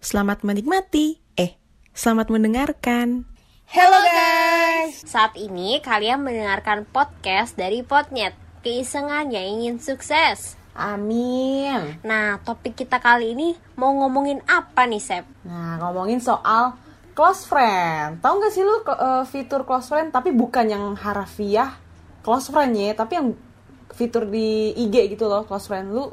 Selamat menikmati. Eh, selamat mendengarkan. Hello guys. Saat ini kalian mendengarkan podcast dari Potnet. Keisengan yang ingin sukses. Amin. Nah, topik kita kali ini mau ngomongin apa nih, Sep? Nah, ngomongin soal close friend. Tahu nggak sih lu uh, fitur close friend tapi bukan yang harafiah close friend ya, tapi yang fitur di IG gitu loh, close friend. Lu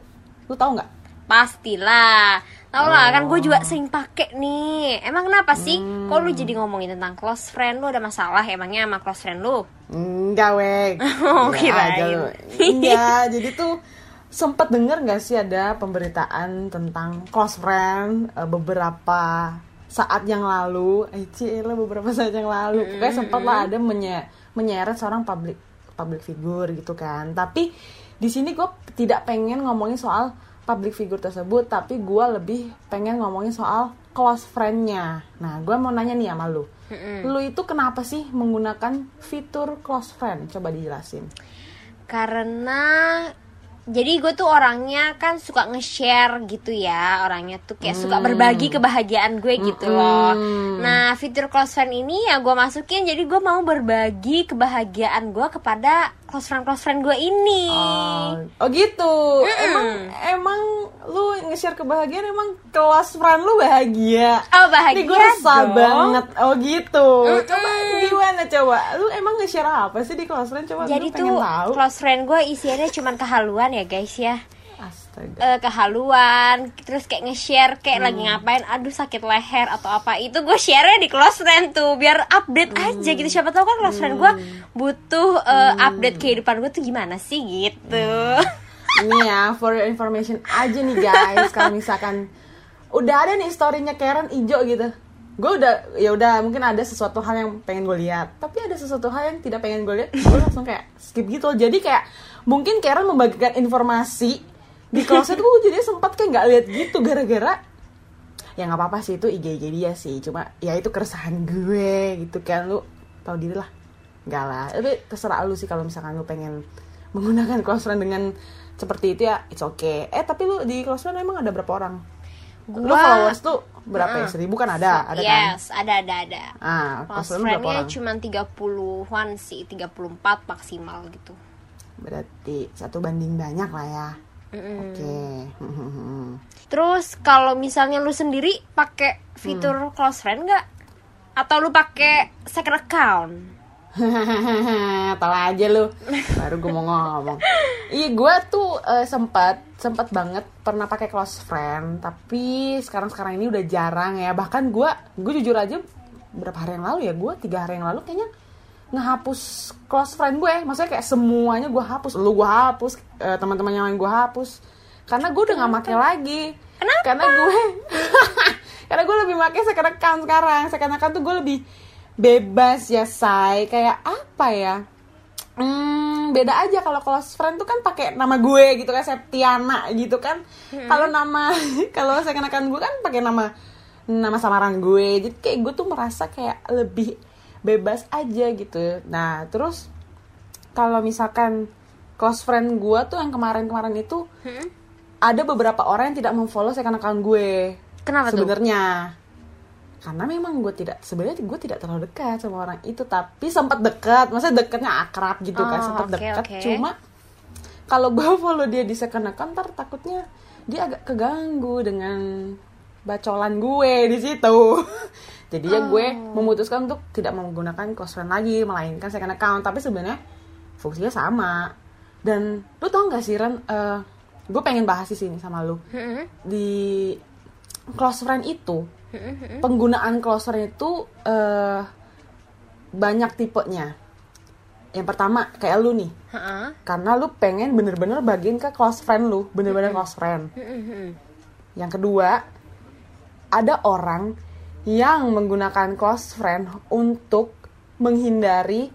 lu tahu nggak? Pastilah. Tau lah, kan gue juga sering pakai nih. Emang kenapa sih? Kok lu jadi ngomongin tentang close friend lu ada masalah emangnya sama close friend lu? Enggak, weh. Oh, kirain. Enggak, jadi tuh sempet denger nggak sih ada pemberitaan tentang close friend eh, beberapa saat yang lalu, eh cila beberapa saat yang lalu, pokoknya sempet lah ada menye menyeret seorang public public figure gitu kan. Tapi di sini gue tidak pengen ngomongin soal public figure tersebut, tapi gue lebih pengen ngomongin soal close friend-nya. Nah, gue mau nanya nih sama lu, lu itu kenapa sih menggunakan fitur close friend? Coba dijelasin. Karena jadi gue tuh orangnya kan suka nge-share gitu ya Orangnya tuh kayak suka berbagi kebahagiaan gue gitu loh Nah fitur close friend ini ya gue masukin Jadi gue mau berbagi kebahagiaan gue kepada close friend-close friend gue ini Oh, oh gitu. Emang emang lu nge-share kebahagiaan emang kelas friend lu bahagia. Oh, bahagia Nih gue resah banget. Oh gitu. Coba gimana coba? Lu emang nge-share apa sih di kelas friend? Coba Jadi tuh tahu. close friend gue isiannya cuman kehaluan ya guys ya Astaga. Eh, kehaluan terus kayak nge-share kayak lagi ngapain aduh sakit leher atau apa itu gue share di close friend tuh biar update aja gitu siapa tahu kan close friend gue butuh eh, update kehidupan gue tuh gimana sih gitu Ini ya for your information aja nih guys. Kalau misalkan udah ada nih storynya Karen ijo gitu. Gue udah ya udah mungkin ada sesuatu hal yang pengen gue lihat, tapi ada sesuatu hal yang tidak pengen gue lihat, gue langsung kayak skip gitu. Jadi kayak mungkin Karen membagikan informasi di closet gue jadi sempat kayak nggak lihat gitu gara-gara ya nggak apa-apa sih itu IG IG dia sih. Cuma ya itu keresahan gue gitu kan. Lu tahu diri lah. Nggak lah. Tapi terserah lu sih kalau misalkan lu pengen menggunakan friend dengan seperti itu ya it's okay. Eh tapi lu di friend emang ada berapa orang lu Gua- followers tuh berapa ya seribu kan ada ada kan yes ada ada ada ah close lu friendnya cuma 30-an sih 34 maksimal gitu berarti satu banding banyak lah ya Mm-mm. oke Terus kalau misalnya lu sendiri pakai fitur Hmm. close friend nggak? Atau lu pakai second account? Tahu aja lu? Baru gue mau ngomong. Iya gue tuh eh, sempat sempat banget pernah pakai close friend Tapi sekarang-sekarang ini udah jarang ya. Bahkan gue gue jujur aja Berapa hari yang lalu ya Gue tiga hari yang lalu kayaknya ngehapus close friend gue Maksudnya kayak semuanya gue hapus Lu gue hapus eh, Teman-teman yang lain gue hapus. Karena gue udah gak make lagi. Kenapa? Karena gue Karena gue lebih pakai second account sekarang Second account tuh gue lebih bebas ya say kayak apa ya? Hmm, beda aja kalau close friend tuh kan pakai nama gue gitu kan Septiana gitu kan. Kalau nama kalau second account gue kan pakai nama nama samaran gue. Jadi kayak gue tuh merasa kayak lebih bebas aja gitu. Nah terus kalau misalkan close friend gue tuh yang kemarin-kemarin itu ada beberapa orang yang tidak memfollow second account gue Kenapa tuh? Karena memang gue tidak sebenarnya gue tidak terlalu dekat sama orang itu tapi sempat dekat maksudnya dekatnya akrab gitu kan Oh, sempat oke, dekat oke. cuma kalau gue follow dia di second account ntar takutnya dia agak keganggu dengan bacolan gue di situ. Jadi ya gue Oh. memutuskan untuk tidak menggunakan close friend lagi melainkan second account. Tapi sebenarnya fungsinya sama. Dan lu tau gak sih Ren? Eh, gue pengen bahas di sini sama lu. Di close friend itu. Penggunaan close friend itu eh, banyak tipenya. Yang pertama kayak lu nih, Ha-ha. karena lu pengen bener-bener bagiin ke close friend lu, bener-bener close friend. Mm-mm. Yang kedua, ada orang yang menggunakan close friend untuk menghindari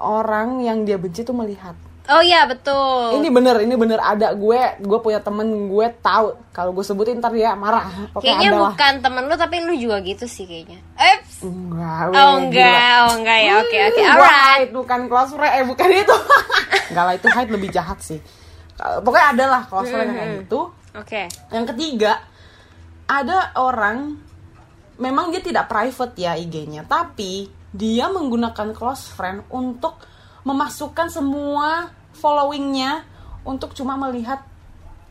orang yang dia benci tuh melihat. Oh iya betul. Ini bener, ini bener ada gue, gue punya temen gue tahu kalau gue sebutin ntar dia marah. Pokoknya kayaknya ada lah. bukan temen lu tapi lu juga gitu sih kayaknya. Eps. Enggak, Oh gila. enggak, oh enggak ya. Oke oke. Alright. bukan close friend, eh bukan itu. Enggak lah, itu hide lebih jahat sih. Pokoknya ada lah close friend yang kayak gitu. Oke. Yang ketiga, ada orang memang dia tidak private ya IG-nya, tapi dia menggunakan close friend untuk memasukkan semua followingnya untuk cuma melihat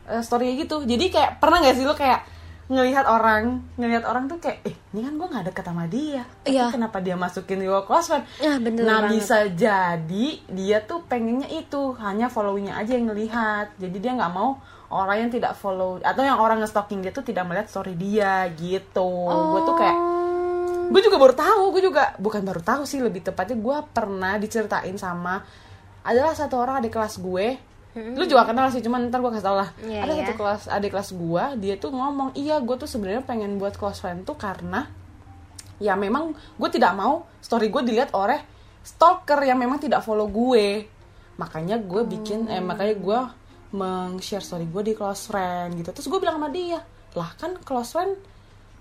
uh, story gitu. Jadi kayak pernah nggak sih lo kayak ngelihat orang, ngelihat orang tuh kayak, eh ini kan gue nggak deket sama dia, tapi Iya. kenapa dia masukin di close friend? Ah, bener nah banget. bisa jadi dia tuh pengennya itu hanya followingnya aja yang ngelihat, jadi dia nggak mau orang yang tidak follow atau yang orang nge-stalking dia tuh tidak melihat story dia gitu. Gue tuh kayak Oh. gue juga baru tahu gue juga bukan baru tahu sih lebih tepatnya gue pernah diceritain sama adalah satu orang adik kelas gue. Lu juga kenal sih cuman ntar gue kasih tau lah. Iya, ada iya. satu kelas adik kelas gue dia tuh ngomong iya gue tuh sebenarnya pengen buat close friend tuh karena ya memang gue tidak mau story gue dilihat oleh stalker yang memang tidak follow gue. Makanya gue bikin eh makanya gue meng-share story gue di close friend gitu. Terus gue bilang sama dia lah kan close friend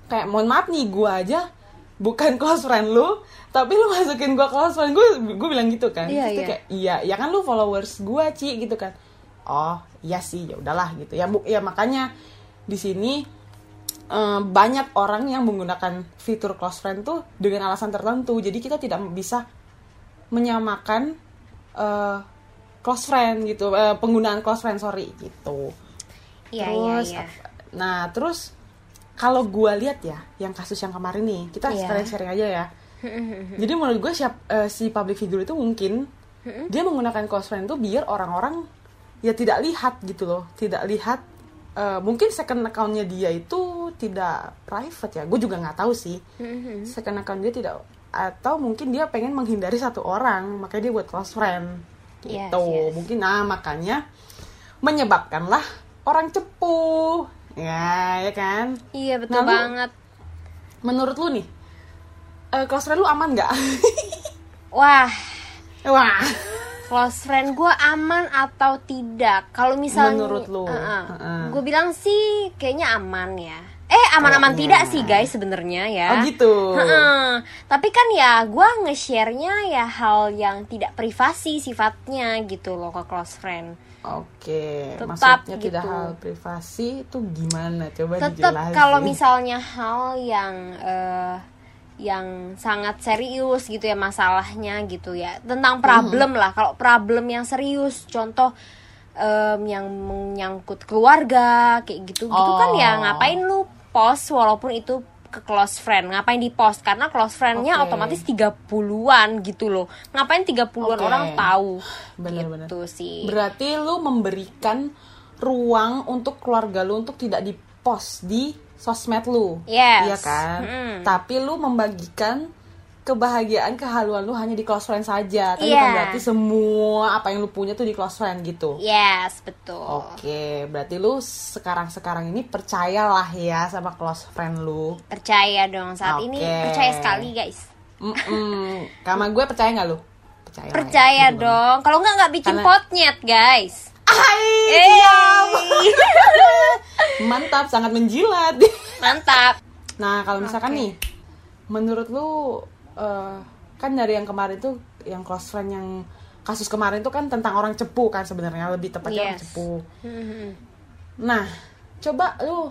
kayak mohon maaf nih gue aja bukan close friend lu tapi lu masukin gue close friend gue gue bilang gitu kan. Iya, Terus iya. kayak iya ya kan lu followers gue Ci gitu kan. Oh iya sih ya udahlah gitu. Ya bu ya makanya di sini eh, banyak orang yang menggunakan fitur close friend tuh dengan alasan tertentu. Jadi kita tidak bisa menyamakan eh, close friend gitu eh, penggunaan close friend sorry gitu. Iya, iya, terus iya. apa- nah terus kalau gue lihat ya yang kasus yang kemarin nih kita Iya. sekalian sharing aja ya. Jadi menurut gue siap eh, si public figure itu mungkin dia menggunakan close friend tuh biar orang-orang ya tidak lihat gitu loh tidak lihat eh, mungkin second accountnya dia itu tidak private ya. Gue juga nggak tahu sih. Second account dia tidak atau mungkin dia pengen menghindari satu orang makanya dia buat close friend. Yes, gitu. Yes. mungkin nah makanya menyebabkanlah orang cepu ya ya kan Iya betul Nah, lu- banget. menurut lu nih eh, close friend lu aman nggak Wah, wah close friend gue aman atau tidak? Kalau misalnya Menurut lu? Heeh. gue bilang sih kayaknya aman ya. Eh aman-aman tidak sih guys sebenarnya ya. oh gitu Heeh. Tapi kan ya gue nge-share-nya ya hal yang tidak privasi sifatnya gitu loh ke close friend. Oke, Tetap maksudnya tidak gitu. hal privasi itu gimana? Coba Tetap dijelasin. kalau misalnya hal yang eh, yang sangat serius gitu ya masalahnya gitu ya tentang problem lah. Kalau problem yang serius, contoh em, yang menyangkut keluarga kayak gitu gitu kan ya Oh. ngapain lu post walaupun itu ke close friend ngapain di post karena close friendnya Oke. otomatis 30-an gitu loh ngapain 30-an Oke. orang tahu Benar-benar. gitu sih Berarti lu memberikan ruang untuk keluarga lu untuk tidak di-post di sosmed lu. Yes. Iya kan? Mm-mm. Tapi lu membagikan kebahagiaan kehaluan lu hanya di close friend saja. Tapi Iya. bukan berarti semua apa yang lu punya tuh di close friend gitu. yes betul Oke, berarti lu sekarang-sekarang ini percayalah ya sama close friend lu. percaya dong saat ini Oke. percaya sekali guys Mm-mm. Sama gue percaya nggak lu? Percaya. ya, percaya gitu dong kalau nggak nggak bikin Karena- potnyet guys Hai, mantap, sangat menjilat. mantap Nah, kalau misalkan Oke. nih, menurut lu eh, kan dari yang kemarin tuh yang close friend yang kasus kemarin tuh kan tentang orang cepu kan sebenarnya lebih tepatnya orang Yes. cepu. Hmm, Nah, coba lu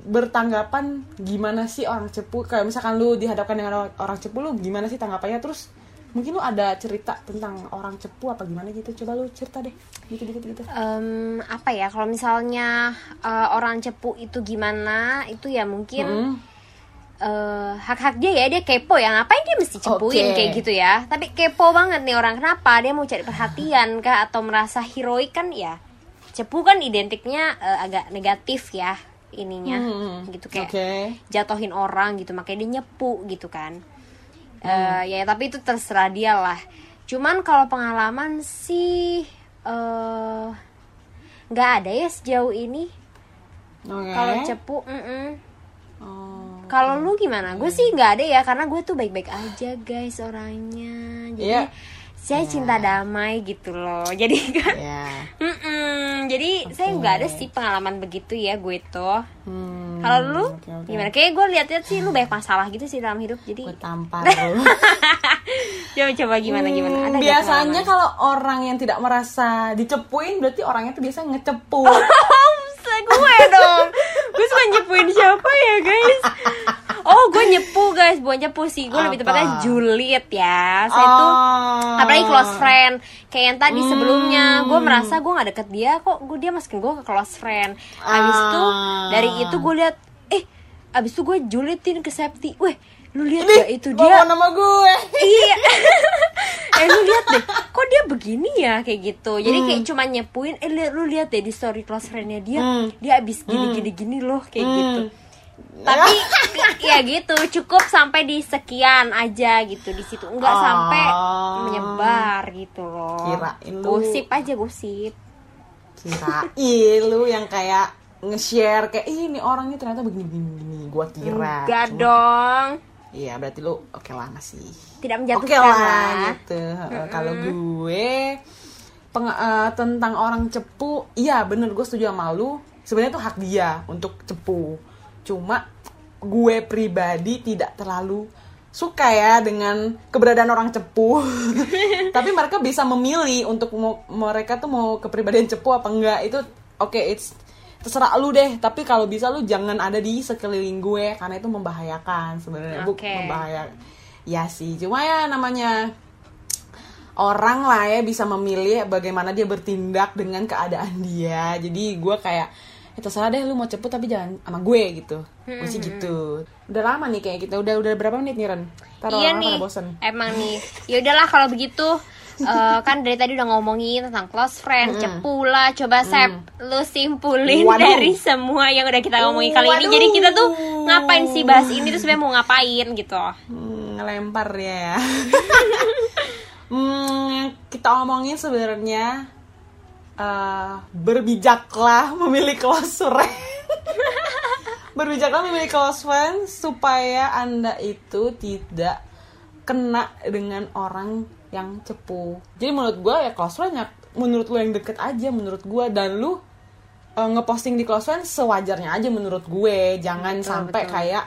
bertanggapan gimana sih orang cepu? Kayak misalkan lu dihadapkan dengan orang- orang cepu lu gimana sih tanggapannya? Terus mungkin lu ada cerita tentang orang cepu apa gimana gitu? Coba lu cerita deh, dikit-dikit gitu. Em, apa ya kalau misalnya eh, orang cepu itu gimana itu ya mungkin Mm. Eh, hak-hak dia ya dia kepo ya ngapain dia mesti cepuin Oke. kayak gitu ya tapi kepo banget nih orang kenapa dia mau cari perhatian kah atau merasa heroik kan ya cepu kan identiknya eh, agak negatif ya ininya Hmm, gitu kayak Oke. jatuhin orang gitu makanya dia nyepu gitu kan Eh, ya tapi itu terserah dia lah cuman kalau pengalaman sih nggak ada ya sejauh ini Oke. kalau cepu mm-mm. Oh. Kalau lu gimana gue sih nggak ada ya karena gue tuh baik-baik aja guys orangnya jadi Iya. saya cinta damai gitu loh jadi kan Ya. Mm-mm. jadi saya nggak ada sih pengalaman begitu ya gue tuh Hmm, kalau lu oke, oke. gimana kayak gue lihat-lihat sih lu banyak masalah gitu sih dalam hidup jadi Gue tampar lu. coba coba gimana gimana Hmm, ada nggak biasanya kalau orang yang tidak merasa dicepuin berarti orangnya tuh biasanya ngecepu. Gue dong gue suka nyepuin siapa ya guys guys, bukan cepu sih. Gue lebih tepatnya julid ya. Saya tuh Ah. apalagi close friend. Kayak yang tadi Hmm. sebelumnya. Gue merasa gue nggak deket dia kok. Gue dia masukin gue ke close friend. Abis itu Ah. dari itu gue lihat eh abis itu gue julitin ke Septi. Weh lu lihat gak itu dia? nama gue. iya. Eh lu lihat deh. Kok dia begini ya? Kayak gitu. Jadi kayak cuma nyepuin. Eh lu lihat deh di story close friendnya dia. Hmm. dia abis gini gini gini loh. Kayak Hmm. gitu tapi ya gitu cukup sampai di sekian aja gitu di situ nggak Oh. sampai menyebar gitu loh Kirain lu- gosip aja gosip Kirain lu yang kayak nge-share kayak Ih, ini orang ini ternyata begini begini begini gua kira. enggak Cuma- dong Iya, berarti lu oke lah masih. tidak menjatuhkan lah lah gitu. Heeh, Kalau gue peng- eh, tentang orang cepu, iya bener gue setuju sama lu. Sebenarnya itu hak dia untuk cepu. Cuma gue pribadi tidak terlalu suka ya dengan keberadaan orang cepu. Tapi mereka bisa memilih untuk mau mereka tuh mau kepribadian cepu apa enggak. Itu oke, it's terserah lu deh. Tapi kalau bisa lu jangan ada di sekeliling gue karena itu membahayakan sebenarnya. Bu- Oke. membahayakan. Ya sih, cuma ya namanya orang lah ya bisa memilih bagaimana dia bertindak dengan keadaan dia. Jadi gue kayak ya terserah deh lu mau cepet tapi jangan sama gue gitu. Gue sih gitu. Udah lama nih kayak kita. Udah udah berapa menit nih Ren? Taruh iya nih bosen. emang nih ya udahlah kalau begitu eh, kan dari tadi udah ngomongin tentang close friend cepu lah coba Sep lu simpulin Waduh. dari semua yang udah kita ngomongin kali ini jadi kita tuh ngapain sih bahas ini tuh sebenarnya mau ngapain gitu Hmm, ngelempar ya. hmm, kita omongin sebenarnya eh, berbijaklah memilih close friend. berbijaklah memilih close friend supaya anda itu tidak kena dengan orang yang cepu. Jadi menurut gue ya close friend ya menurut lu yang deket aja menurut gue dan lu eh, ngeposting di close friend sewajarnya aja menurut gue. Jangan sampai kayak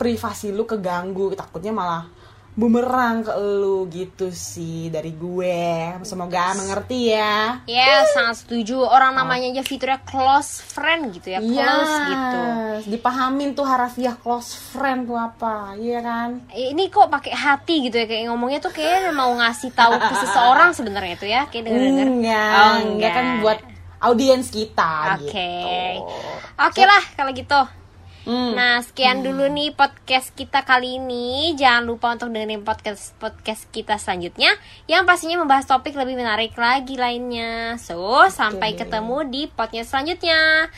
privasi lu keganggu takutnya malah bumerang ke lu gitu sih dari gue. Semoga mengerti ya. Ya sangat setuju. Orang namanya aja fiturnya close friend gitu ya close gitu. Yes, dipahamin tuh harafiah close friend tuh apa iya kan? Ini kok pakai hati gitu ya kayak ngomongnya tuh kayak mau ngasih tahu ke seseorang sebenarnya itu ya kayak denger denger enggak. enggak. Kan buat audiens kita Oke. gitu. Oke lah kalau gitu. Hmm. Nah, sekian dulu nih podcast kita kali ini. Jangan lupa untuk dengerin podcast podcast kita selanjutnya yang pastinya membahas topik lebih menarik lagi lainnya. So, sampai ketemu di podcast selanjutnya.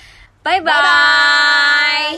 Bye bye.